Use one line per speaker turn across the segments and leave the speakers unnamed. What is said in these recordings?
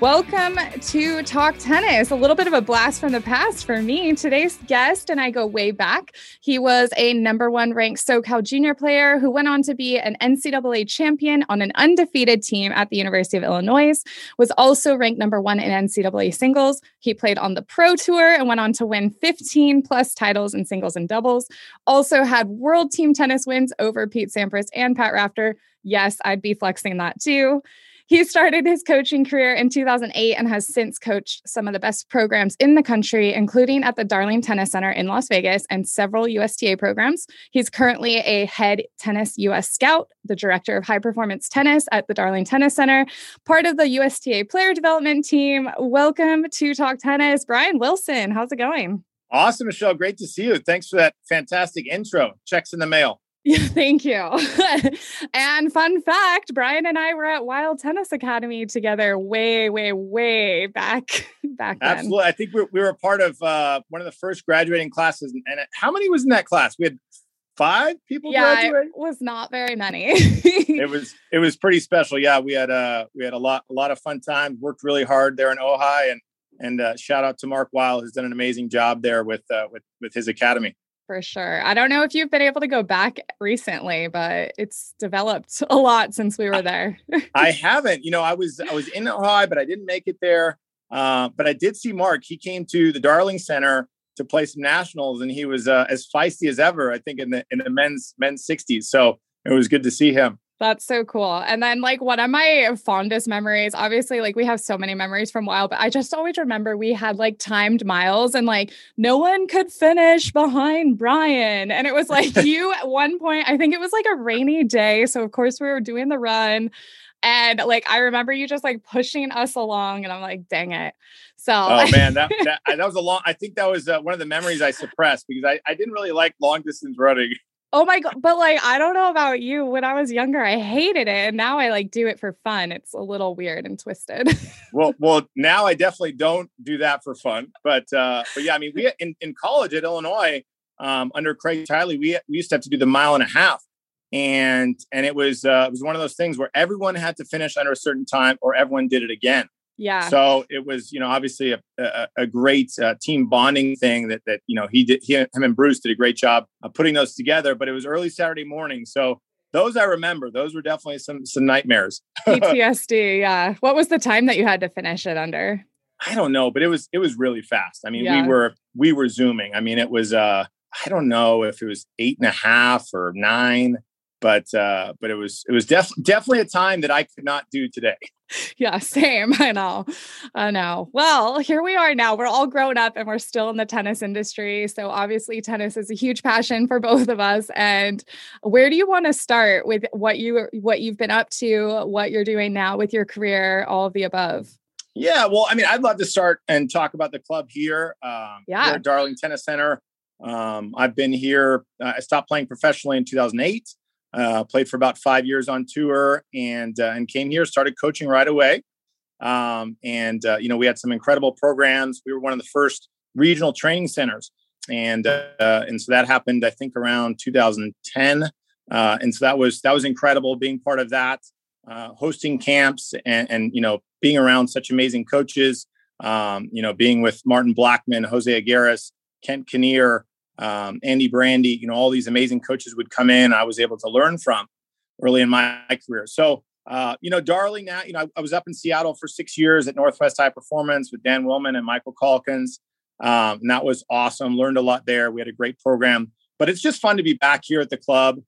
Welcome to Talk Tennis. A little bit of a blast from the past for me. Today's guest and I go way back. He was a number one ranked SoCal junior player who went on to be an NCAA champion on an undefeated team at the University of Illinois, was also ranked number one in NCAA singles. He played on the Pro Tour and went on to win 15 plus titles in singles and doubles. Also had world team tennis wins over Pete Sampras and Pat Rafter. Yes, I'd be flexing that too. He started his coaching career in 2008 and has since coached some of the best programs in the country, including at the Darling Tennis Center in Las Vegas and several USTA programs. He's currently a head tennis US scout, the director of high performance tennis at the Darling Tennis Center, part of the USTA player development team. Welcome to Talk Tennis, Brian Wilson. How's it going?
Awesome, Michelle. Great to see you. Thanks for that fantastic intro. Checks in the mail.
Yeah, thank you. and fun fact Brian and I were at Weil Tennis Academy together way, way, way back back then.
Absolutely. I think we, we were a part of uh, one of the first graduating classes. And, and how many was in that class? We had five people
yeah,
graduate?
It was not very many.
it was it was pretty special. Yeah, we had uh we had a lot a lot of fun times, worked really hard there in Ojai and and uh, shout out to Mark Weil who's done an amazing job there with uh, with with his academy
for sure. I don't know if you've been able to go back recently, but it's developed a lot since we were there.
I haven't. You know, I was I was in Ohio, but I didn't make it there. Uh, but I did see Mark. He came to the Darling Center to play some nationals, and he was uh, as feisty as ever. I think in the in the men's men's sixties. So it was good to see him.
That's so cool. And then, like, one of my fondest memories, obviously, like, we have so many memories from Weil, but I just always remember we had like timed miles and like no one could finish behind Brian. And it was like you at one point, I think it was like a rainy day. So, of course, we were doing the run. And like, I remember you just like pushing us along, and I'm like, dang it. So,
oh man, that, that, that was a long, I think that was uh, one of the memories I suppressed because I, I didn't really like long distance running.
Oh my god, but like I don't know about you. When I was younger, I hated it, and now I like do it for fun. It's a little weird and twisted.
well, well, now I definitely don't do that for fun. But uh, but yeah, I mean, we in, in college at Illinois um, under Craig Tiley, we we used to have to do the mile and a half, and and it was uh, it was one of those things where everyone had to finish under a certain time, or everyone did it again.
Yeah.
So it was, you know, obviously a, a, a great uh, team bonding thing that that you know he did. He, him and Bruce did a great job of putting those together. But it was early Saturday morning, so those I remember. Those were definitely some some nightmares.
PTSD. Yeah. What was the time that you had to finish it under?
I don't know, but it was it was really fast. I mean, yeah. we were we were zooming. I mean, it was uh I don't know if it was eight and a half or nine but uh, but it was it was def- definitely a time that I could not do today.
Yeah, same. I know. I know. Well, here we are now. We're all grown up and we're still in the tennis industry. So obviously tennis is a huge passion for both of us. And where do you want to start with what you what you've been up to, what you're doing now with your career, all of the above?
Yeah, well, I mean, I'd love to start and talk about the club here. Um,
yeah,
here at Darling Tennis Center. Um, I've been here. Uh, I stopped playing professionally in 2008. Uh, played for about five years on tour and uh, and came here, started coaching right away. Um, and uh, you know we had some incredible programs. We were one of the first regional training centers, and uh, and so that happened I think around 2010. Uh, and so that was that was incredible being part of that, uh, hosting camps and and you know being around such amazing coaches. Um, you know being with Martin Blackman, Jose Higueras, Kent Kinnear, um, Andy Brandi, you know, all these amazing coaches would come in. I was able to learn from early in my career. So, uh, you know, Darling now, you know, I, I, was up in Seattle for six years at Northwest High Performance with Dan Willman and Michael Calkins. Um, and that was awesome. Learned a lot there. We had a great program, but it's just fun to be back here at the club.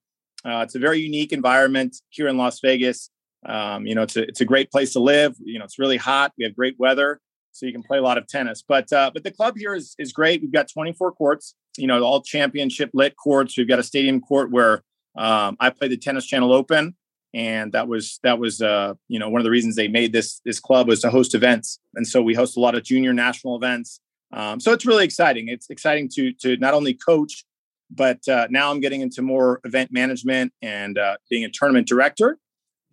Uh, it's a very unique environment here in Las Vegas. Um, you know, it's a, it's a great place to live. You know, it's really hot. We have great weather so you can play a lot of tennis. But uh, but the club here is is great. We've got 24 courts, you know, all championship lit courts. We've got a stadium court where um, I played the Tennis Channel Open, and that was that was uh, you know one of the reasons they made this this club was to host events, and so we host a lot of junior national events. Um, so it's really exciting. It's exciting to to not only coach but uh, now I'm getting into more event management and uh, being a tournament director.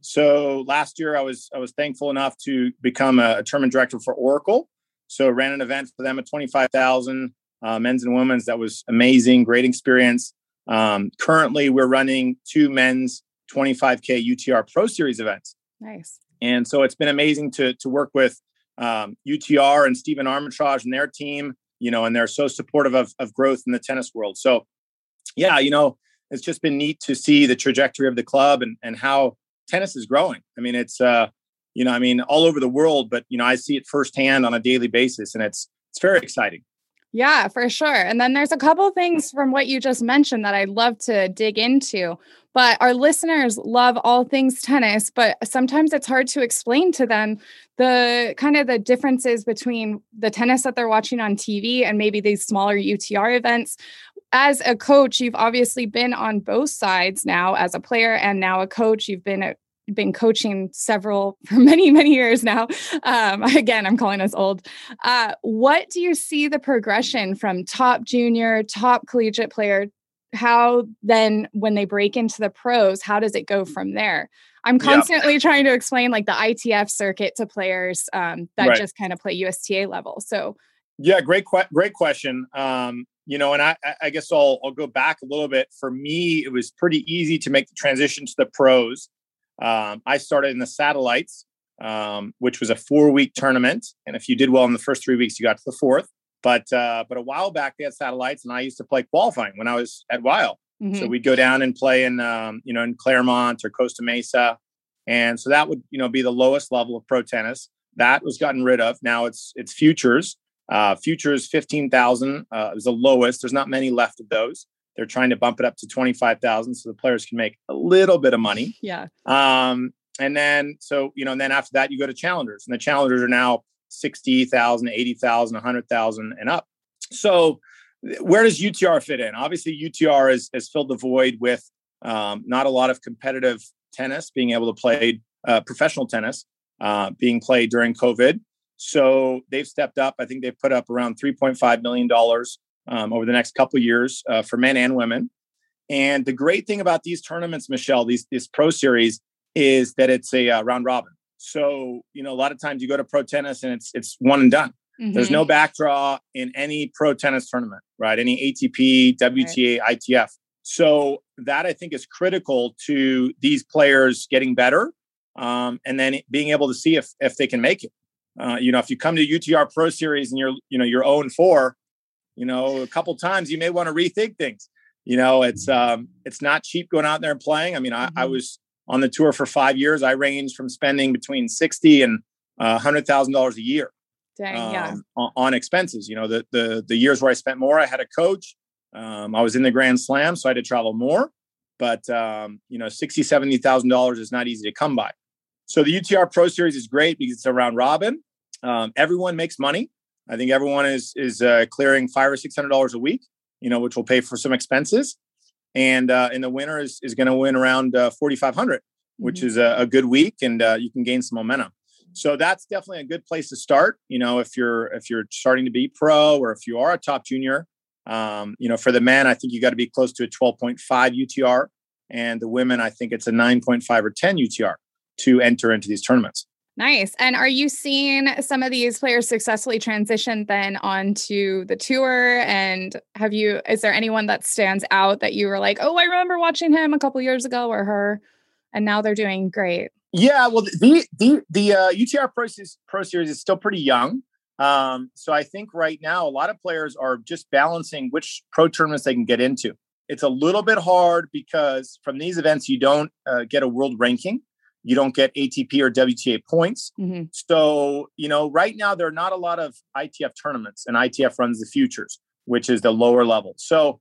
So last year I was I was thankful enough to become a, a tournament director for Oracle. So ran an event for them at 25,000 uh, men's and women's. That was amazing, great experience. Um, currently, we're running two men's 25k UTR Pro Series events.
Nice.
And so it's been amazing to to work with um, UTR and Stephen Armitage and their team. You know, and they're so supportive of of growth in the tennis world. So, yeah, you know, it's just been neat to see the trajectory of the club and and how tennis is growing. I mean, it's uh, you know, I mean, all over the world, but you know, I see it firsthand on a daily basis, and it's it's very exciting.
Yeah, for sure. And then there's a couple things from what you just mentioned that I'd love to dig into. But our listeners love all things tennis, but sometimes it's hard to explain to them the kind of the differences between the tennis that they're watching on TV and maybe these smaller UTR events. As a coach, you've obviously been on both sides now as a player and now a coach. You've been been coaching several for many many years now. Um, again i'm calling us old. Uh, what do you see the progression from top junior top collegiate player? How then when they break into the pros how does it go from there? I'm constantly trying to explain like the itf circuit to players um, that right. just kind of play usta level. So
yeah great que- great question. Um, you know and I, I guess I'll, I'll go back a little bit. For me it was pretty easy to make the transition to the pros um, I started in the satellites, um, which was a four week tournament. And if you did well in the first three weeks, you got to the fourth. But uh, but a while back they had satellites, and I used to play qualifying when I was at Weil. Mm-hmm. So we'd go down and play in um, you know in Claremont or Costa Mesa, and so that would you know be the lowest level of pro tennis. That was gotten rid of. Now it's it's futures. Uh, futures fifteen thousand uh, is the lowest. There's not many left of those. They're trying to bump it up to 25,000 so the players can make a little bit of money.
Yeah.
Um, and then, so, you know, and then after that, you go to challengers, and the challengers are now 60,000, 80,000, 100,000 and up. So, where does UTR fit in? Obviously, UTR has, has filled the void with um, not a lot of competitive tennis being able to play uh, professional tennis uh, being played during COVID. So they've stepped up. I think they've put up around $3.5 million um, over the next couple years uh, for men and women. And the great thing about these tournaments, Michelle, these this pro series, is that it's a uh, round robin. So you know, a lot of times you go to pro tennis and it's it's one and done. Mm-hmm. There's no back draw in any pro tennis tournament, right? Any ATP, WTA, right. ITF. So that I think is critical to these players getting better, um, and then being able to see if if they can make it. Uh, you know, if you come to UTR Pro Series and you're you know you're 0 and 4, you know, a couple times you may want to rethink things. You know, it's mm-hmm. um, it's not cheap going out there and playing. I mean, I, mm-hmm. I was on the tour for five years. I ranged from spending between sixty and uh, hundred thousand dollars a year.
Dang, um, yeah.
on, on, expenses. You know, the the the years where I spent more, I had a coach. Um, I was in the Grand Slam, so I had to travel more. But um, you know, sixty, seventy thousand dollars is not easy to come by. So the UTR Pro Series is great because it's a round robin. Um, everyone makes money. I think everyone is is uh, clearing five or six hundred dollars a week, you know, which will pay for some expenses. And uh, and the winner is is going to win around uh, forty five hundred, which mm-hmm. is a, a, good week, and uh, you can gain some momentum. So that's definitely a good place to start. You know, if you're if you're starting to be pro, or if you are a top junior, um, you know, for the men, I think you got to be close to a twelve point five UTR, and the women, I think it's a nine point five or ten UTR to enter into these tournaments.
Nice. And are you seeing some of these players successfully transition then onto the tour? And have you, is there anyone that stands out that you were like, oh, I remember watching him a couple years ago or her, and now they're doing great?
Yeah, well, the the the uh, UTR Pro Series, Pro Series is still pretty young, um, so I think right now a lot of players are just balancing which pro tournaments they can get into. It's a little bit hard because from these events you don't uh, get a world ranking, you don't get ATP or WTA points. Mm-hmm. So, you know, right now there are not a lot of ITF tournaments, and ITF runs the futures, which is the lower level. So,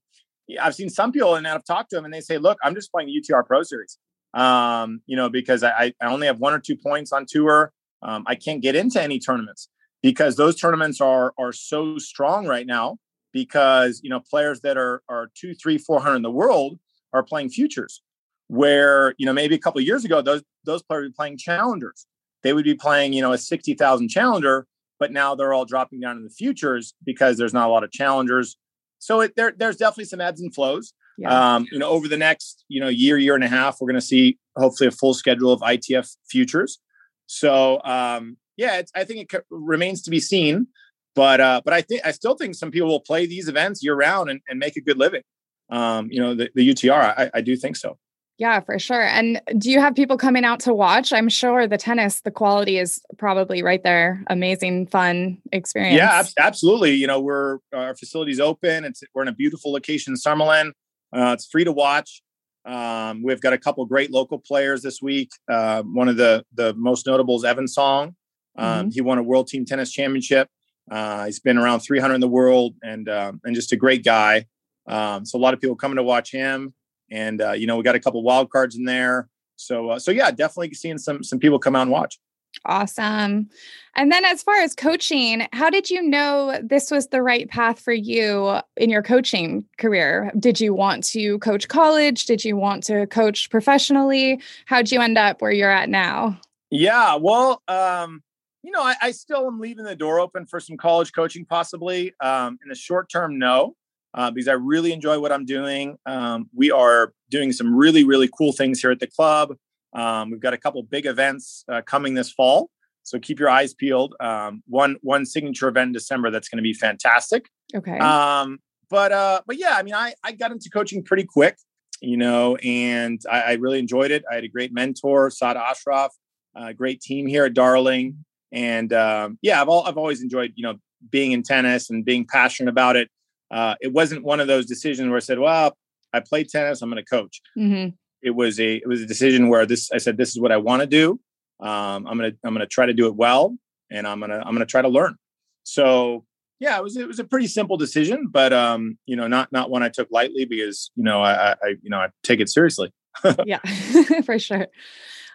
I've seen some people and I've talked to them and they say, look, I'm just playing UTR Pro Series, um, you know, because I, I only have one or two points on tour. Um, I can't get into any tournaments because those tournaments are are so strong right now because you know players that are are two, three, four hundred in the world are playing futures where you know maybe a couple of years ago those those players be playing challengers they would be playing you know a 60,000 challenger but now they're all dropping down in the futures because there's not a lot of challengers so it, there, there's definitely some ebbs and flows. Yeah. Um, you know, over the next you know year, year and a half, we're going to see hopefully a full schedule of ITF futures. So um, yeah, I think it remains to be seen. But uh, but I think I still think some people will play these events year round and, and make a good living. Um, you know, the, the UTR, I, I do think so.
Yeah, for sure. And do you have people coming out to watch? I'm sure the tennis, the quality is probably right there. Amazing, fun experience.
Yeah, ab- absolutely. You know, we're our facility's open. It's we're in a beautiful location in Summerlin. Uh, it's free to watch. Um, we've got a couple great local players this week. Uh, one of the the most notable is Evan Song. Um, mm-hmm. He won a World Team Tennis Championship. Uh, he's been around 300 in the world, and um, and just a great guy. Um, so a lot of people coming to watch him and uh, you know we got a couple wild cards in there. So uh, so yeah, definitely seeing some some people come out and watch.
Awesome. And then as far as coaching, how did you know this was the right path for you in your coaching career? Did you want to coach college? Did you want to coach professionally? How'd you end up where you're at now?
Yeah, well, um, you know, I, I still am leaving the door open for some college coaching, possibly. Um, in the short term, no uh, because I really enjoy what I'm doing. Um, we are doing some really, really cool things here at the club. Um, we've got a couple big events uh, coming this fall, so keep your eyes peeled. Um, one one signature event in December that's going to be fantastic.
Okay.
Um, but uh, but yeah, I mean, I I got into coaching pretty quick, you know, and I, I really enjoyed it. I had a great mentor, Saad Ashraf, a great team here at Darling, and um, yeah, I've all, I've always enjoyed you know being in tennis and being passionate about it uh, it wasn't one of those decisions where I said, "Well, I play tennis. I'm going to coach." Mm-hmm. It was a it was a decision where this I said, "This is what I want to do. Um, I'm gonna I'm gonna try to do it well, and I'm gonna I'm gonna try to learn." So yeah, it was it was a pretty simple decision, but um, you know, not not one I took lightly because you know I, I you know I take it seriously.
yeah, for sure.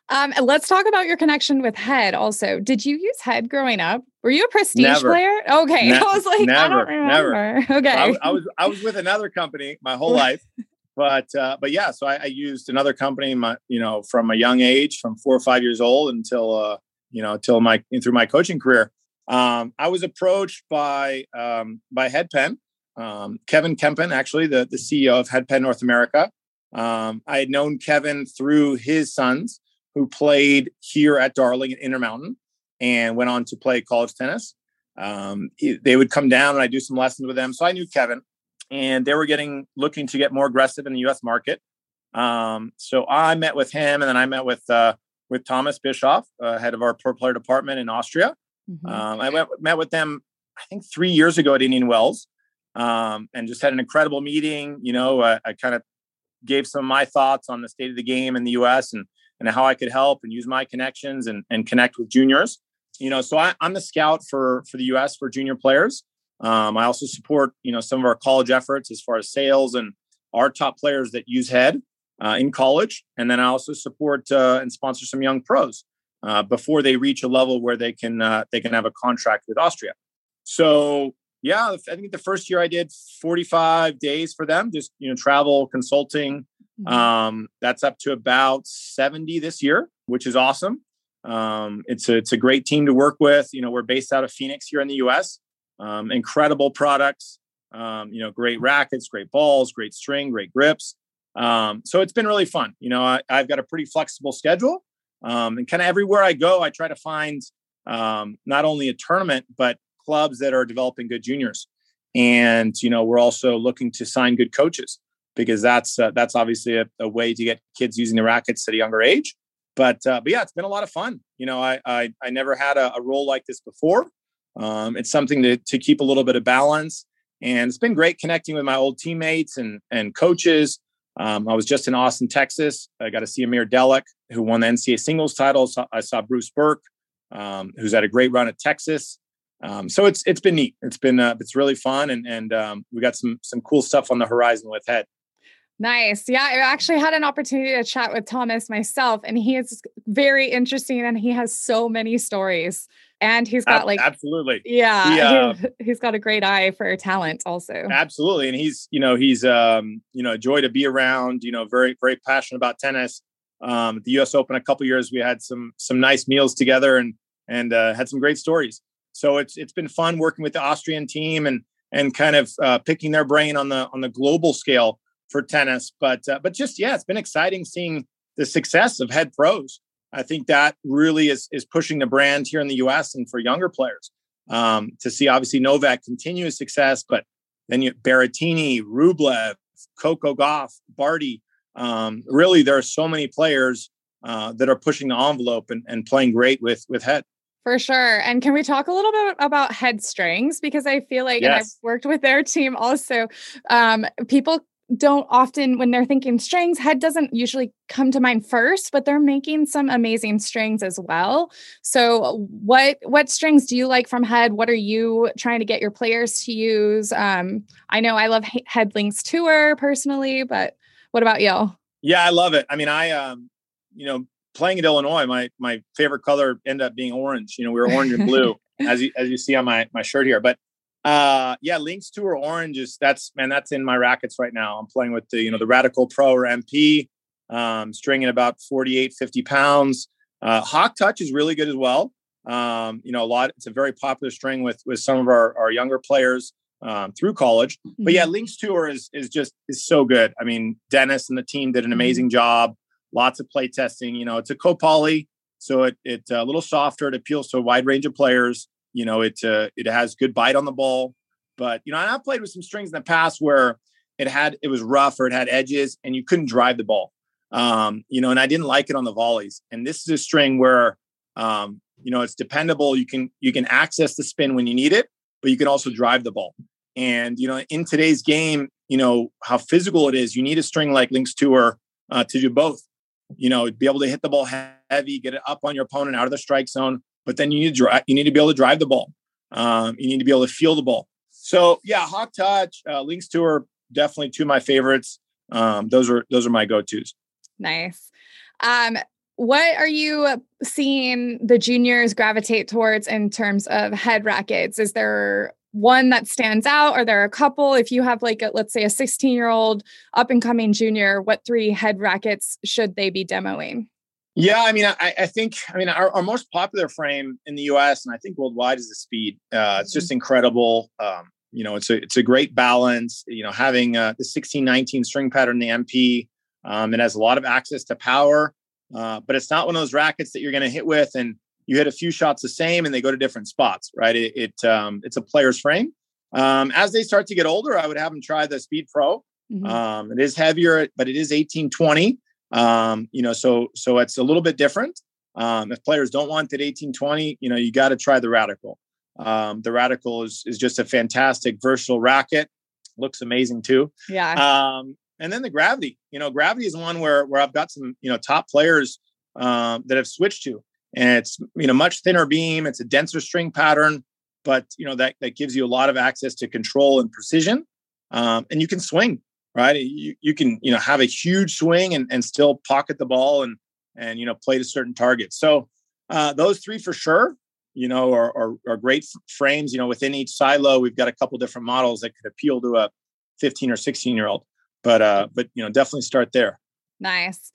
Um, let's talk about your connection with Head also. Did you use Head growing up? Were you a prestige
never.
player? Okay. Ne- I was like, never, I don't remember. Never. Okay.
I, I, was I was with another company my whole life. But uh, but yeah, so I, I, used another company my you know from a young age, from four or five years old until uh, you know, until my through my coaching career. Um, I was approached by um, by Head Penn, um, Kevin Kempin, actually the the CEO of Head Penn North America. Um, I had known Kevin through his sons, who played here at Darling at Intermountain and went on to play college tennis. Um, they would come down and I do some lessons with them. So I knew Kevin, and they were getting looking to get more aggressive in the U.S. market. Um, so I met with him, and then I met with uh, with Thomas Bischoff, uh, head of our pro player department in Austria. Mm-hmm. Um, I went, met with them, I think three years ago at Indian Wells, um, and just had an incredible meeting. You know, uh, I kind of gave some of my thoughts on the state of the game in the U.S. and and how I could help and use my connections and, and connect with juniors. You know, so I, am the scout for for the U.S. for junior players. Um, I also support you know some of our college efforts as far as sales and our top players that use Head uh, in college, and then I also support uh, and sponsor some young pros uh, before they reach a level where they can uh, they can have a contract with Austria. So yeah, I think the first year I did 45 days for them, just you know travel consulting. Um, that's up to about 70 this year, which is awesome. Um, it's a, it's a great team to work with. You know, we're based out of Phoenix here in the U.S. Um, incredible products. Um, you know, great rackets, great balls, great string, great grips. Um, so it's been really fun. You know, I, have got a pretty flexible schedule, um, and kind of everywhere I go, I try to find not only a tournament but clubs that are developing good juniors. And you know, we're also looking to sign good coaches because that's uh, that's obviously a, a, way to get kids using the rackets at a younger age. But uh, but yeah, it's been a lot of fun. You know, I I, I never had a, a, role like this before. Um, it's something to to keep a little bit of balance, and it's been great connecting with my old teammates and and coaches. Um, I was just in Austin, Texas. I got to see Amir Delic, who won the NCAA singles title. I saw Bruce Berque, um, who's had a great run at Texas. Um, so it's it's been neat. It's been uh, it's really fun, and and um, we got some some cool stuff on the horizon with Head.
Nice. Yeah, I actually had an opportunity to chat with Thomas myself, and he is very interesting and he has so many stories. And he's got like
absolutely,
yeah, he, uh, he's got a great eye for talent, also.
Absolutely, and he's you know he's um you know a joy to be around. You know, very very passionate about tennis. Um, at the U.S. Open a couple years, we had some some nice meals together and and uh, had some great stories. So it's it's been fun working with the Austrian team and and kind of uh, picking their brain on the on the global scale for tennis. But uh, but just yeah, it's been exciting seeing the success of head pros. I think that really is is pushing the brand here in the U.S. and for younger players um, to see obviously Novak continue his success, but then you Berrettini, Rublev, Coco Gauff, Barty. Um, really, there are so many players uh, that are pushing the envelope and, and playing great with with head.
For sure. And can we talk a little bit about head strings? Because I feel like, yes. and I've worked with their team also, um, people don't often when they're thinking strings head doesn't usually come to mind first but they're making some amazing strings as well. So what what strings do you like from head? What are you trying to get your players to use? Um i know i love head lynx tour personally but what about you
yeah i love it. I mean i um you know playing at illinois my my favorite color ended up being orange. You know we were orange and blue as you as you see on my my shirt here. But uh, yeah, Lynx Tour Orange is that's man, that's in my rackets right now. I'm playing with the you know the Radical Pro or MP, um, stringing about 48, 50 pounds. Uh, Hawk Touch is really good as well. Um, you know, a lot. It's a very popular string with with some of our our younger players um, through college. Mm-hmm. But yeah, mm-hmm. Lynx Tour is is just is so good. I mean, Dennis and the team did an mm-hmm. amazing job. Lots of play testing. You know, it's a co-poly, so it it's a little softer. It appeals to a wide range of players. You know, it uh, it has good bite on the ball. But you know, I've played with some strings in the past where it had it was rough or it had edges and you couldn't drive the ball. Um, you know, and I didn't like it on the volleys. And this is a string where um, you know it's dependable. You can you can access the spin when you need it, but you can also drive the ball. And you know, in today's game, you know how physical it is. You need a string like Lynx Tour uh, to do both. You know, be able to hit the ball heavy, get it up on your opponent out of the strike zone, but then you need to drive. You need to be able to drive the ball. Um, you need to be able to feel the ball. So yeah, Hawk Touch, uh, Lynx Tour, definitely two of my favorites. Um, those are those are my go tos.
Nice. Um, what are you seeing the juniors gravitate towards in terms of head rackets? Is there one that stands out? Are there a couple? If you have like a, let's say a 16 year old up and coming junior, what three head rackets should they be demoing?
Yeah, I mean, I, I think, I mean, our, our, most popular frame in the U.S. and I think worldwide is the speed. Uh, it's just mm-hmm. incredible. Um, you know, it's a it's a great balance. You know, having uh, the sixteen nineteen string pattern, the MP, um, it has a lot of access to power, uh, but it's not one of those rackets that you're going to hit with and you hit a few shots the same and they go to different spots, right? It, it um, it's a player's frame. Um, as they start to get older, I would have them try the Speed Pro. Mm-hmm. Um, it is heavier, but it is eighteen twenty. Um, you know, so so it's a little bit different. Um, if players don't want that 1820, you know, you got to try the Radical. Um, the Radical is is just a fantastic, versatile racket. Looks amazing too.
Yeah.
Um, and then the Gravity. You know, Gravity is one where where I've got some you know top players um, that have switched to, and it's you know much thinner beam. It's a denser string pattern, but you know that that gives you a lot of access to control and precision, um, and you can swing right? You, you can, you know, have a huge swing and, and still pocket the ball and, and, you know, play to certain targets. So uh, those three for sure, you know, are, are, are great frames, you know, within each silo, we've got a couple different models that could appeal to a 15 or 16 year old, but, uh, but, you know, definitely start there.
Nice.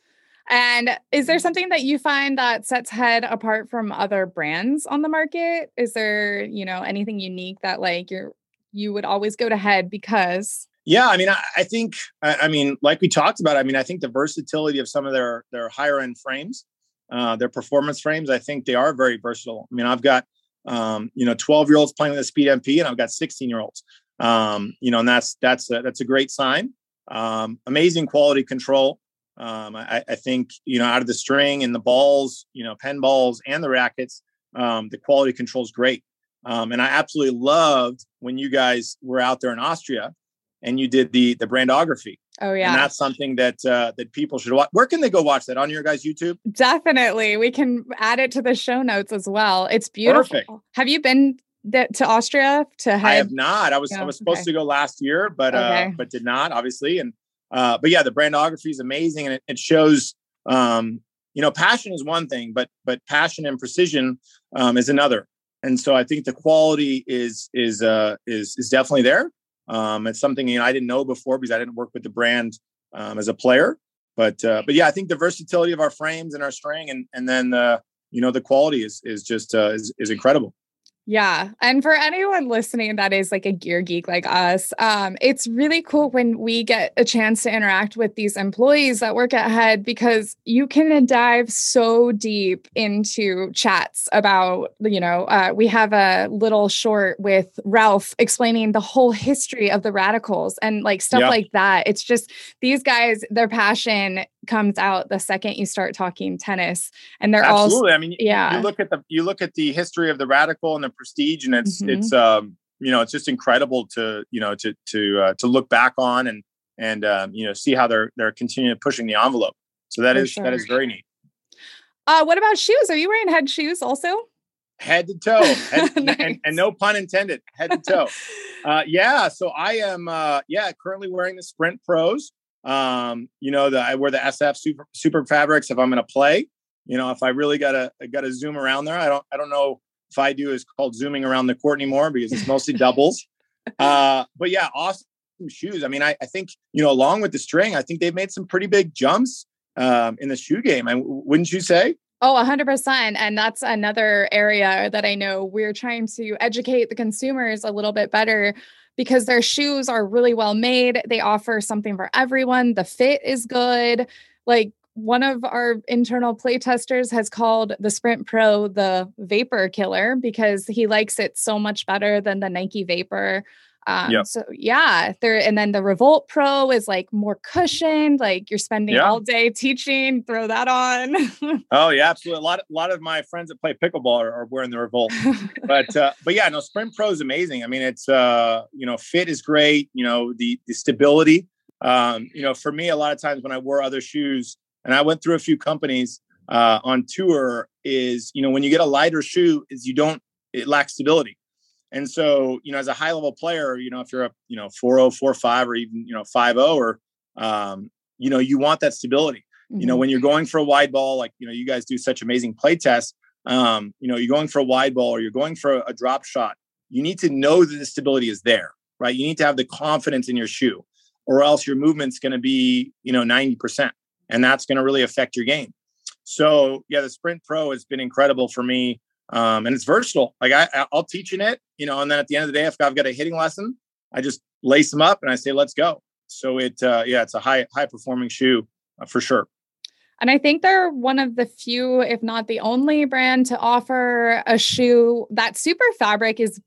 And is there something that you find that sets Head apart from other brands on the market? Is there, you know, anything unique that like you're you would always go to Head because
yeah, I mean, I, I think, I, I, mean, like we talked about, I mean, I think the versatility of some of their their higher end frames, uh, their performance frames, I think they are very versatile. I mean, I've got, um, you know, twelve year olds playing with a Speed MP, and I've got sixteen year olds. Um, you know, and that's that's a, that's a great sign. Um, amazing quality control. Um, I, I, think you know, out of the string and the balls, you know, Penn balls and the rackets, um, the quality control is great. Um, and I absolutely loved when you guys were out there in Austria and you did the the brandography.
Oh yeah,
and that's something that uh, that people should watch. Where can they go watch that on your guys' YouTube?
Definitely, we can add it to the show notes as well. It's beautiful. Perfect. Have you been th- to Austria to head? I
have not. I was I was supposed okay. to go last year, but uh, okay. uh, but did not, obviously. And uh, but yeah, the brandography is amazing, and it, it shows. Um, you know, passion is one thing, but but passion and precision um, is another. And so I think the quality is is uh, is is definitely there. Um, it's something you know, I didn't know before because I didn't work with the brand um, as a player. But uh, but yeah, I think the versatility of our frames and our string, and and then uh, you know the quality is is just uh, is is incredible.
Yeah. And for anyone listening that is like a gear geek like us, um, it's really cool when we get a chance to interact with these employees that work at Head because you can dive so deep into chats about, you know, uh, we have a little short with Ralph explaining the whole history of the radicals and like stuff yeah. like that. It's just these guys, their passion comes out the second you start talking tennis and they're
Absolutely.
all
I mean yeah you look at the you look at the history of the radical and the prestige and it's mm-hmm. it's um you know it's just incredible to you know to to uh, to look back on and and um, you know see how they're they're continuing pushing the envelope so that For is sure. that is very neat
uh what about shoes are you wearing head shoes also
head to toe head, nice. and, and, no pun intended head to toe uh yeah so i am uh yeah currently wearing the sprint pros um, you know, the, I wear the SF super, super fabrics if I'm going to play. You know, if I really gotta gotta zoom around there, I don't I don't know if I do is called zooming around the court anymore because it's mostly doubles. Uh, but yeah, awesome shoes. I mean, I, I think you know, along with the string, I think they've made some pretty big jumps um, in the shoe game. And wouldn't you say?
Oh, 100%. And that's another area that I know we're trying to educate the consumers a little bit better because their shoes are really well made. They offer something for everyone. The fit is good. Like one of our internal play testers has called the Sprint Pro the vapor killer because he likes it so much better than the Nike Vapor. Um, yep. So yeah, there and then the Revolt Pro is like more cushioned. Like you're spending yeah. all day teaching. Throw that on.
oh yeah, absolutely. A lot, a lot of my friends that play pickleball are, are wearing the Revolt. but uh, but yeah, no, Sprint Pro is amazing. I mean, it's uh, you know, fit is great. You know, the the stability. Um, you know, for me, a lot of times when I wore other shoes, and I went through a few companies uh, on tour, is you know, when you get a lighter shoe, is you don't it lacks stability. And so, you know, as a high level player, you know, if you're a, you know, 4 4 5 or even, you know, 5 0 or, um, you know, you want that stability. Mm-hmm. You know, mm-hmm. when you're going for a wide ball, like, you know, you guys do such amazing play tests, um, you know, you're going for a wide ball or you're going for a, a drop shot, you need to know that the stability is there, right? You need to have the confidence in your shoe or else your movement's going to be, you know, 90%. And that's going to really affect your game. So, yeah, the Sprint Pro has been incredible for me um, and it's versatile. Like I, I'll teach in it, you know, and then at the end of the day, if I've got a hitting lesson, I just lace them up and I say, "Let's go." So it, uh, yeah, it's a high high performing shoe uh, for sure.
And I think they're one of the few, if not the only brand to offer a shoe that super fabric is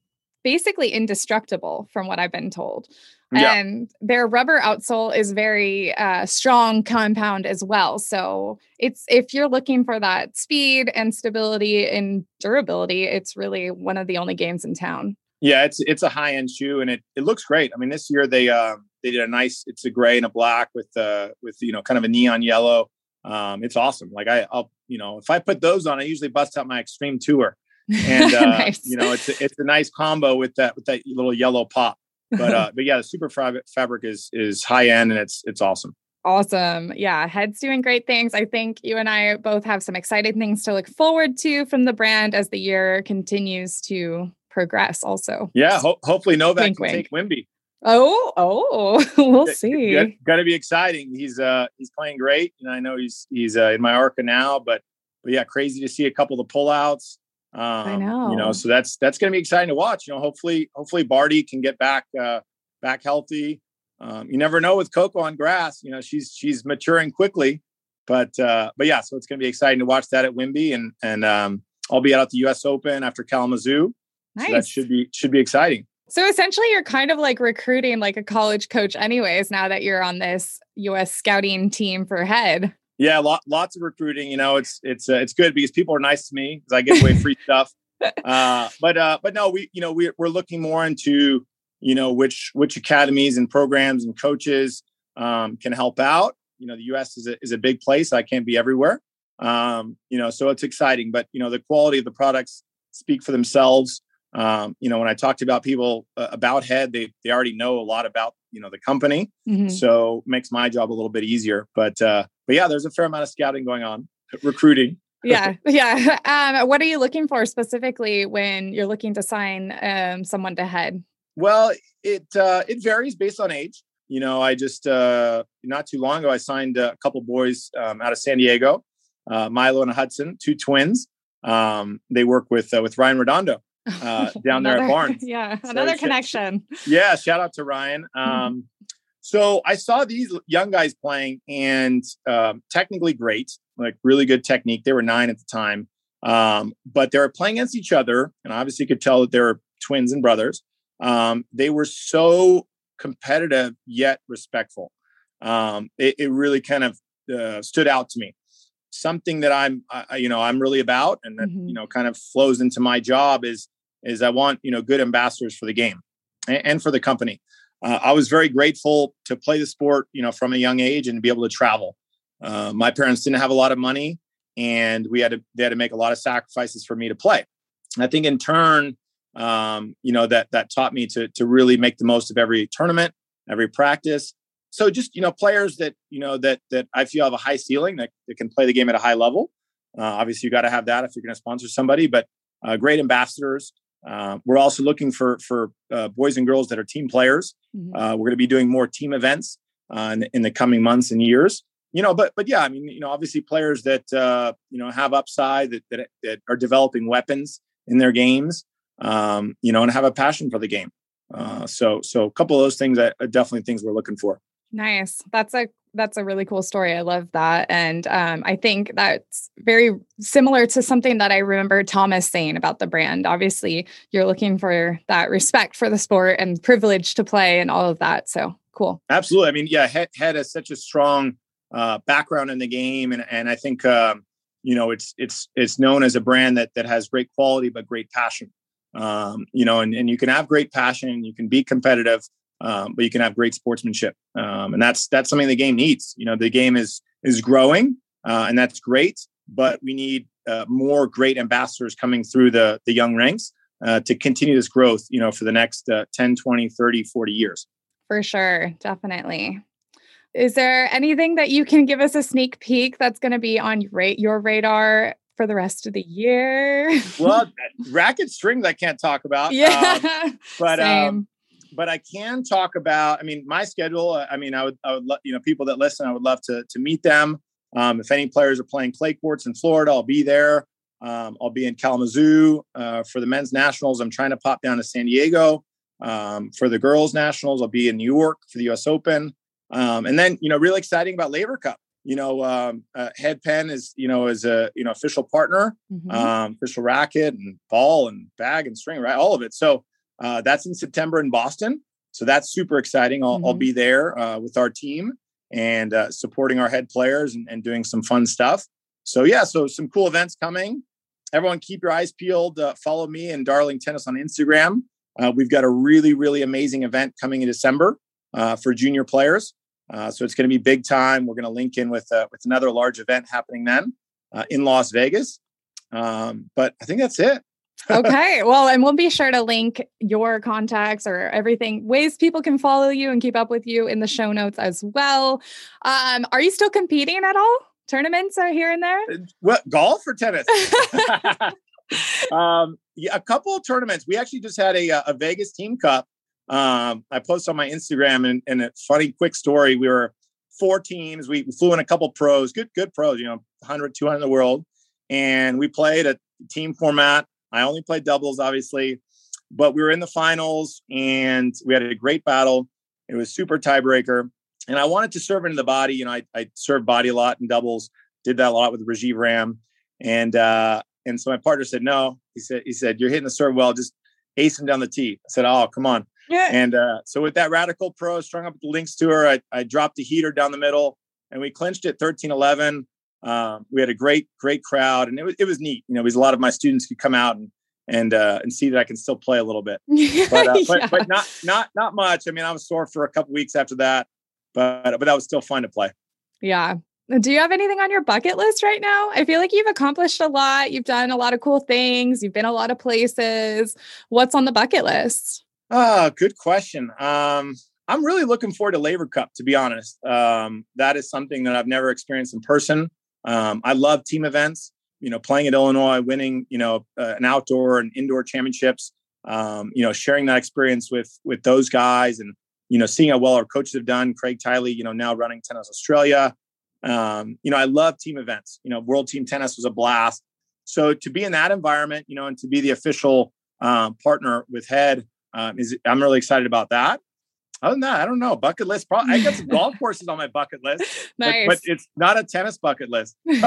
basically indestructible, from what I've been told. Yeah. And their rubber outsole is very uh, strong compound as well. So it's if you're looking for that speed and stability and durability, it's really one of the only games in town.
Yeah, it's it's a high end shoe and it it looks great. I mean, this year they uh, they did a nice. It's a gray and a black with uh with you know kind of a neon yellow. Um, it's awesome. Like I, I'll you know if I put those on, I usually bust out my extreme tour, and uh, nice. you know it's a, it's a nice combo with that with that little yellow pop but uh, but yeah, the super fabric is is high end and it's it's awesome.
Awesome. Yeah, Head's doing great things. I think you and I both have some exciting things to look forward to from the brand as the year continues to progress. Also,
yeah. Ho- hopefully, Novak wink, can wink. take Wimby.
Oh, oh, we'll see.
Got to be exciting. He's uh he's playing great, and I know he's he's uh, in Mallorca now. But but yeah, crazy to see a couple of the pullouts.
Um, I know.
You know, so that's that's going to be exciting to watch. You know, hopefully, hopefully Barty can get back uh, back healthy. Um, you never know with Coco on grass. You know, she's she's maturing quickly, but uh, but yeah, so it's going to be exciting to watch that at Wimby, and and um, I'll be out at the U.S. Open after Kalamazoo. Nice. So that should be should be exciting.
So essentially, you're kind of like recruiting like a college coach, anyways. Now that you're on this U.S. scouting team for head.
Yeah, lot, lots of recruiting. You know, it's it's uh, it's good because people are nice to me because I give away free stuff. Uh, but uh, but no, we you know we we're looking more into you know which which academies and programs and coaches um, can help out. You know, the U.S. is a is a big place. I can't be everywhere. Um, you know, so it's exciting. But you know, the quality of the products speak for themselves. Um, you know, when I talked about people uh, about Head, they they already know a lot about you know the company, mm-hmm. so makes my job a little bit easier. But uh, but yeah, there's a fair amount of scouting going on, recruiting.
yeah, yeah. Um, what are you looking for specifically when you're looking to sign um, someone to head?
Well, it uh, it varies based on age. You know, I just uh, not too long ago I signed a couple boys um, out of San Diego, uh, Milo and Hudson, two twins. Um, they work with uh, with Ryan Redondo, uh, down there at Barnes.
Yeah, another so, connection.
Yeah, shout out to Ryan. Mm-hmm. So I saw these young guys playing and um, technically great, like really good technique. They were nine at the time, um, but they were playing against each other, and obviously you could tell that they were twins and brothers. Um, they were so competitive yet respectful. Um, it, it, really kind of uh, stood out to me. Something that I'm, uh, you know, I'm really about, and that mm-hmm. you know, kind of flows into my job is is I want you know good ambassadors for the game and, and for the company. Uh, I was very grateful to play the sport, you know, from a young age and be able to travel. Uh, my parents didn't have a lot of money, and we had to they had to make a lot of sacrifices for me to play. I think in turn, um, you know, that that taught me to to really make the most of every tournament, every practice. So just you know, players that you know that that I feel have a high ceiling that, that can play the game at a high level. Uh, obviously, you got to have that if you're going to sponsor somebody, but uh, great ambassadors. Uh, we're also looking for for uh, boys and girls that are team players. Mm-hmm. Uh, we're going to be doing more team events uh, in, in, the coming months and years. You know, but but yeah, I mean, you know, obviously players that uh, you know have upside that, that that are developing weapons in their games. Um, you know, and have a passion for the game. so so a couple of those things are definitely things we're looking for.
Nice. That's a that's a really cool story. I love that. And um, I think that's very similar to something that I remember Thomas saying about the brand. Obviously, you're looking for that respect for the sport and privilege to play and all of that. So cool.
Absolutely. I mean, yeah, Head, Head has such a strong uh, background in the game, and and I think um, you know it's it's it's known as a brand that that has great quality but great passion. Um, you know, and, and you can have great passion, you can be competitive, um, but you can have great sportsmanship, um, and that's that's something the game needs. You know, the game is is growing, uh, and that's great. But we need uh, more great ambassadors coming through the the young ranks uh, to continue this growth. You know, for the next uh, 10, 20, 30, 40 years.
For sure, definitely. Is there anything that you can give us a sneak peek that's going to be on your radar for the rest of the year?
well, racket strings I can't talk about.
Yeah, um,
but um, but I can talk about. I mean, my schedule. Uh, I mean, I would, I would, you know, people that listen, I would love to to meet them. Um, if any players are playing clay courts in Florida, I'll be there. Um, I'll be in Kalamazoo uh, for the men's nationals. I'm trying to pop down to San Diego um, for the girls nationals. I'll be in New York for the U.S. Open, um, and then you know, really exciting about Laver Cup. You know, um, uh, Head Penn is you know is a you know official partner, mm-hmm. Um, official racket and ball and bag and string, right? All of it. So uh, that's in September in Boston. So that's super exciting. I'll, mm-hmm. I'll be there uh, with our team and uh, supporting our head players and, and, doing some fun stuff. So, yeah, so some cool events coming. Everyone, keep your eyes peeled. Uh, follow me and Darling Tennis on Instagram. Uh, we've got a really, really amazing event coming in December uh, for junior players. so it's going to be big time. We're going to link in with with another large event happening then in Las Vegas. Um, but I think that's it
okay. Well, and we'll be sure to link your contacts or everything, ways people can follow you and keep up with you in the show notes as well. Um, are you still competing at all? Tournaments are here and there? Uh,
what golf or tennis? um, yeah, a couple of tournaments. We actually just had a, uh, a Vegas Team Cup. Um, I posted on my Instagram and, and a funny quick story. We were four teams. We flew in a couple pros, good, good pros, you know, 100, 200 in the world. And we played a team format I only played doubles, obviously, but we were in the finals and we had a great battle. It was super tiebreaker. And I wanted to serve into the body. You know, I, I served body a lot in doubles, did that a lot with Rajeev Ram. And uh, and so my partner said, no. He said, he said, You're hitting the serve well, just ace him down the tee. I said, Oh, come on. Yeah. And uh, so with that radical pro strung up the lynx tour, I, I dropped the heater down the middle and we clinched it 13 11. Um, we had a great, great crowd, and it was it was neat. You know, because a lot of my students could come out and and uh, and see that I can still play a little bit, but uh, yeah. but not not not much. I mean, I was sore for a couple weeks after that, but but that was still fun to play.
Yeah. Do you have anything on your bucket list right now? I feel like you've accomplished a lot. You've done a lot of cool things. You've been a lot of places. What's on the bucket list?
Ah, good question. Um, I'm really looking forward to Laver Cup, to be honest. Um, that is something that I've never experienced in person. Um, I love team events. You know, playing at Illinois, winning you know uh, an outdoor and indoor championships. Um, you know, sharing that experience with with those guys, and you know, seeing how well our coaches have done. Craig Tiley, you know, now running Tennis Australia. Um, you know, I love team events. You know, World Team Tennis was a blast. So to be in that environment, you know, and to be the official um, partner with Head. Um, is I'm really excited about that. Other than that, I don't know. Bucket list. Probably, I got some golf courses on my bucket list,
nice.
but, but, it's not a tennis bucket list.
well,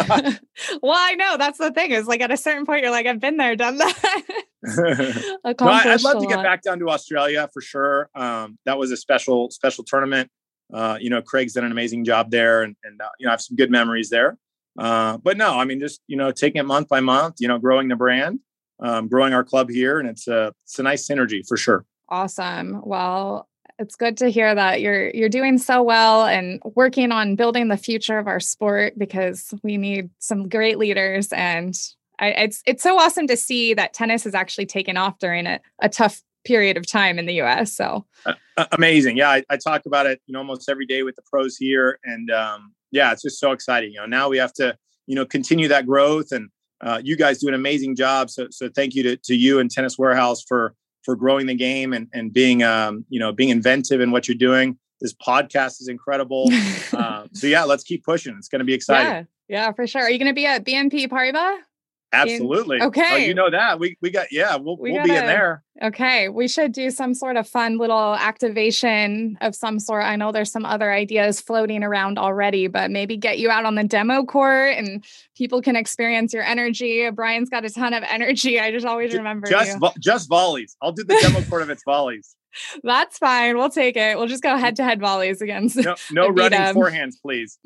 I know that's the thing. Is like at a certain point, you're like, I've been there, done that.
no, I'd love to get back down to Australia for sure. Um, that was a special special tournament. Uh, you know, Craig's done an amazing job there, and, and uh, you know, I have some good memories there. Uh, but no, I mean, just you know, taking it month by month. You know, growing the brand, um, growing our club here, and it's a it's a nice synergy for sure.
Awesome. Well, it's good to hear that you're you're doing so well and working on building the future of our sport because we need some great leaders and I, it's it's so awesome to see that tennis has actually taken off during a, a tough period of time in the U.S. So
uh, amazing, yeah. I, I, talk about it, you know, almost every day with the pros here, and um, yeah, it's just so exciting. You know, now we have to, you know, continue that growth, and uh, you guys do an amazing job. So, so thank you to to you and Tennis Warehouse for for growing the game and, and being um, you know being inventive in what you're doing. This podcast is incredible. Uh, so yeah let's keep pushing. It's going to be exciting.
Yeah, yeah for sure. Are you going to be at bnp paribas
Absolutely. In, oh, okay. Oh, you know that. We we got yeah, we'll, we will we will be in there.
Okay. We should do some sort of fun little activation of some sort. I know there's some other ideas floating around already, but maybe get you out on the demo court and people can experience your energy. Brian's got a ton of energy. I just always remember
just vo- just volleys. I'll do the demo court of its volleys.
That's fine. We'll take it. We'll just go head to head volleys against.
No, no running forehands, please.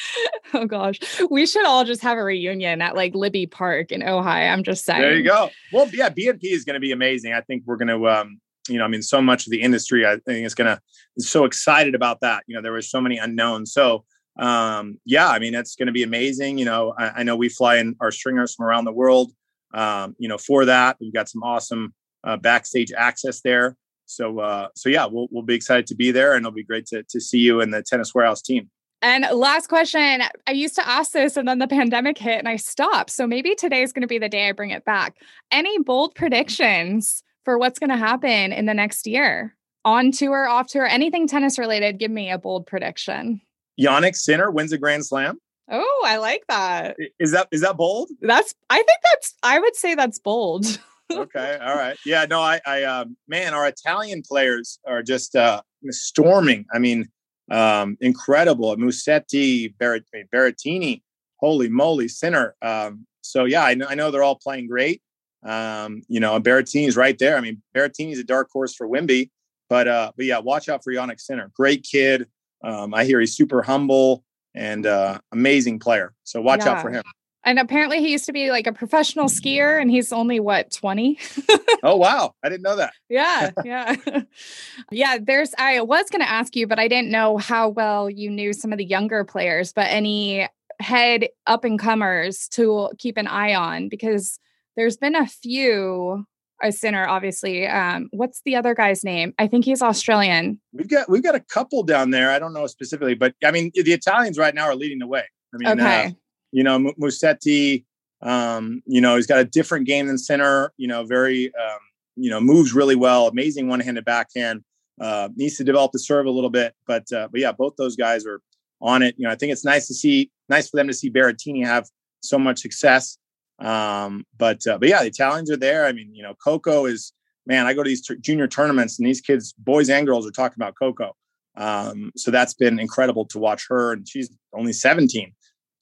oh gosh, we should all just have a reunion at like Libbey Park in Ojai. I'm just saying.
There you go. Well, yeah, BNP is going to be amazing. I think we're going to, um, you know, I mean, so much of the industry, I think is going to, be so excited about that. You know, there were so many unknowns. So, um, yeah, I mean, it's going to be amazing. You know, I, I, know we fly in our stringers from around the world. Um, you know, for that, we've got some awesome uh, backstage access there. So, uh, so yeah, we'll we'll be excited to be there, and it'll be great to to see you and the tennis warehouse team.
And last question. I used to ask this and then the pandemic hit and I stopped. So maybe today is going to be the day I bring it back. Any bold predictions for what's going to happen in the next year? On tour, off tour, anything tennis related, give me a bold prediction.
Jannik Sinner wins a Grand Slam.
Oh, I like that.
Is that is that bold?
That's I think that's I would say that's bold.
okay. All right. Yeah, no, I I um man, our Italian players are just uh storming. I mean, um, incredible. Musetti, Berret- Berrettini, holy moly, Sinner. Um, so yeah, I know, I know they're all playing great. Um, you know, Berrettini's right there. I mean, Berrettini's a dark horse for Wimby, but uh, but yeah, watch out for Jannik Sinner. Great kid. Um, I hear he's super humble and uh, amazing player. So watch yeah. out for him.
And apparently he used to be like a professional skier and he's only what, 20?
oh wow. I didn't know that.
yeah. Yeah. yeah. There's I was gonna ask you, but I didn't know how well you knew some of the younger players, but any head up and comers to keep an eye on because there's been a few a Sinner, obviously. Um, what's the other guy's name? I think he's Australian.
We've got we've got a couple down there. I don't know specifically, but I mean the Italians right now are leading the way. I mean, uh, okay. Uh, you know, Musetti, um, you know, he's got a different game than Sinner, you know, very, um, you know, moves really well, amazing one-handed backhand, uh, needs to develop the serve a little bit, but, uh, but yeah, both those guys are on it. You know, I think it's nice to see, nice for them to see Berrettini have so much success. Um, but, uh, but yeah, the Italians are there. I mean, you know, Coco is, man, I go to these t- junior tournaments and these kids, boys and girls are talking about Coco. Um, so that's been incredible to watch her and she's only 17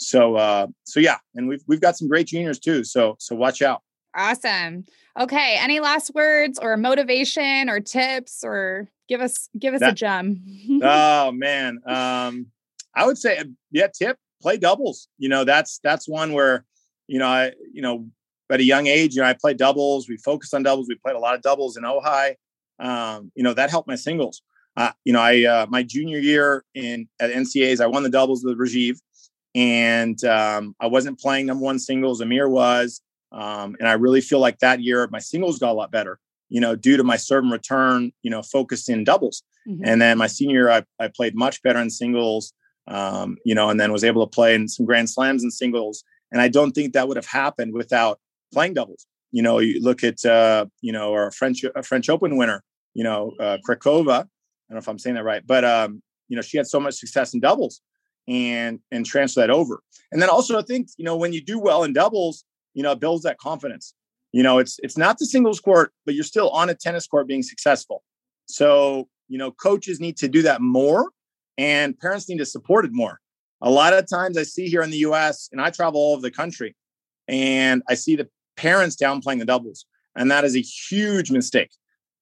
so uh, so yeah, and we've we've got some great juniors too. So so watch out.
Awesome. Okay. Any last words or motivation or tips or give us give us that, a gem?
oh man. Um, I would say yeah, tip, play doubles. You know, that's that's one where, you know, I, you know, at a young age, you know, I played doubles. We focused on doubles. We played a lot of doubles in Ojai. Um, you know, that helped my singles. Uh, you know, I uh, my junior year in at NCAAs, I won the doubles with Rajeev and um, I wasn't playing number one singles. Amir was, um, and I really feel like that year my singles got a lot better. You know, due to my serve and return, you know, focused in doubles. Mm-hmm. And then my senior year, I, I played much better in singles. Um, you know, and then was able to play in some grand slams and singles. And I don't think that would have happened without playing doubles. You know, you look at uh, you know, our French a French Open winner, you know, uh, Krakova. I don't know if I'm saying that right, but um, you know, she had so much success in doubles and and transfer that over. And then also I think, you know, when you do well in doubles, you know, it builds that confidence. you know, it's it's not the singles court, but you're still on a tennis court being successful. So, you know, coaches need to do that more and parents need to support it more. A lot of times I see here in the US, and I travel all over the country, and I see the parents downplaying the doubles. And that is a huge mistake.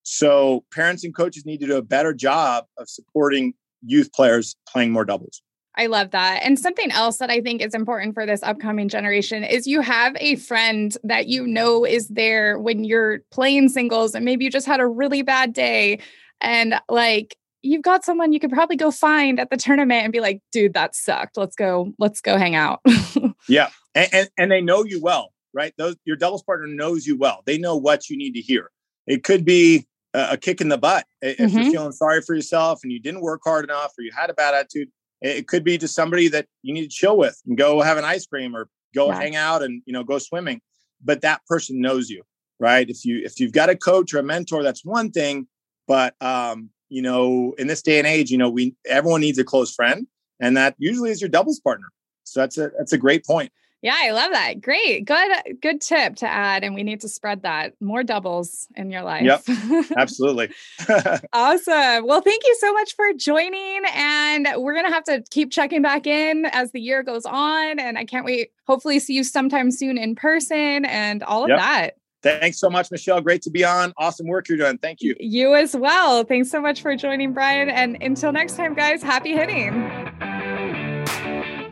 So parents and coaches need to do a better job of supporting youth players playing more doubles.
I love that. And something else that I think is important for this upcoming generation is you have a friend that you know is there when you're playing singles and maybe you just had a really bad day and like you've got someone you could probably go find at the tournament and be like, dude, that sucked. Let's go, let's go hang out.
yeah. And, and, and they know you well, right? Those your doubles partner knows you well. They know what you need to hear. It could be a, a kick in the butt if mm-hmm. you're feeling sorry for yourself and you didn't work hard enough or you had a bad attitude it could be to somebody that you need to chill with and go have an ice cream or go yeah. hang out and you know go swimming. But that person knows you, right? If you if you've got a coach or a mentor, that's one thing. But um, you know, in this day and age, you know, we everyone needs a close friend, and that usually is your doubles partner. So that's a that's a great point.
Yeah, I love that. Great. Good good tip to add and we need to spread that. More doubles in your life.
Yep. Absolutely.
awesome. Well, thank you so much for joining and we're going to have to keep checking back in as the year goes on and I can't wait hopefully see you sometime soon in person and all of yep. that.
Thanks so much, Michelle. Great to be on. Awesome work you're doing. Thank you.
You as well. Thanks so much for joining, Brian. And until next time, guys, happy hitting.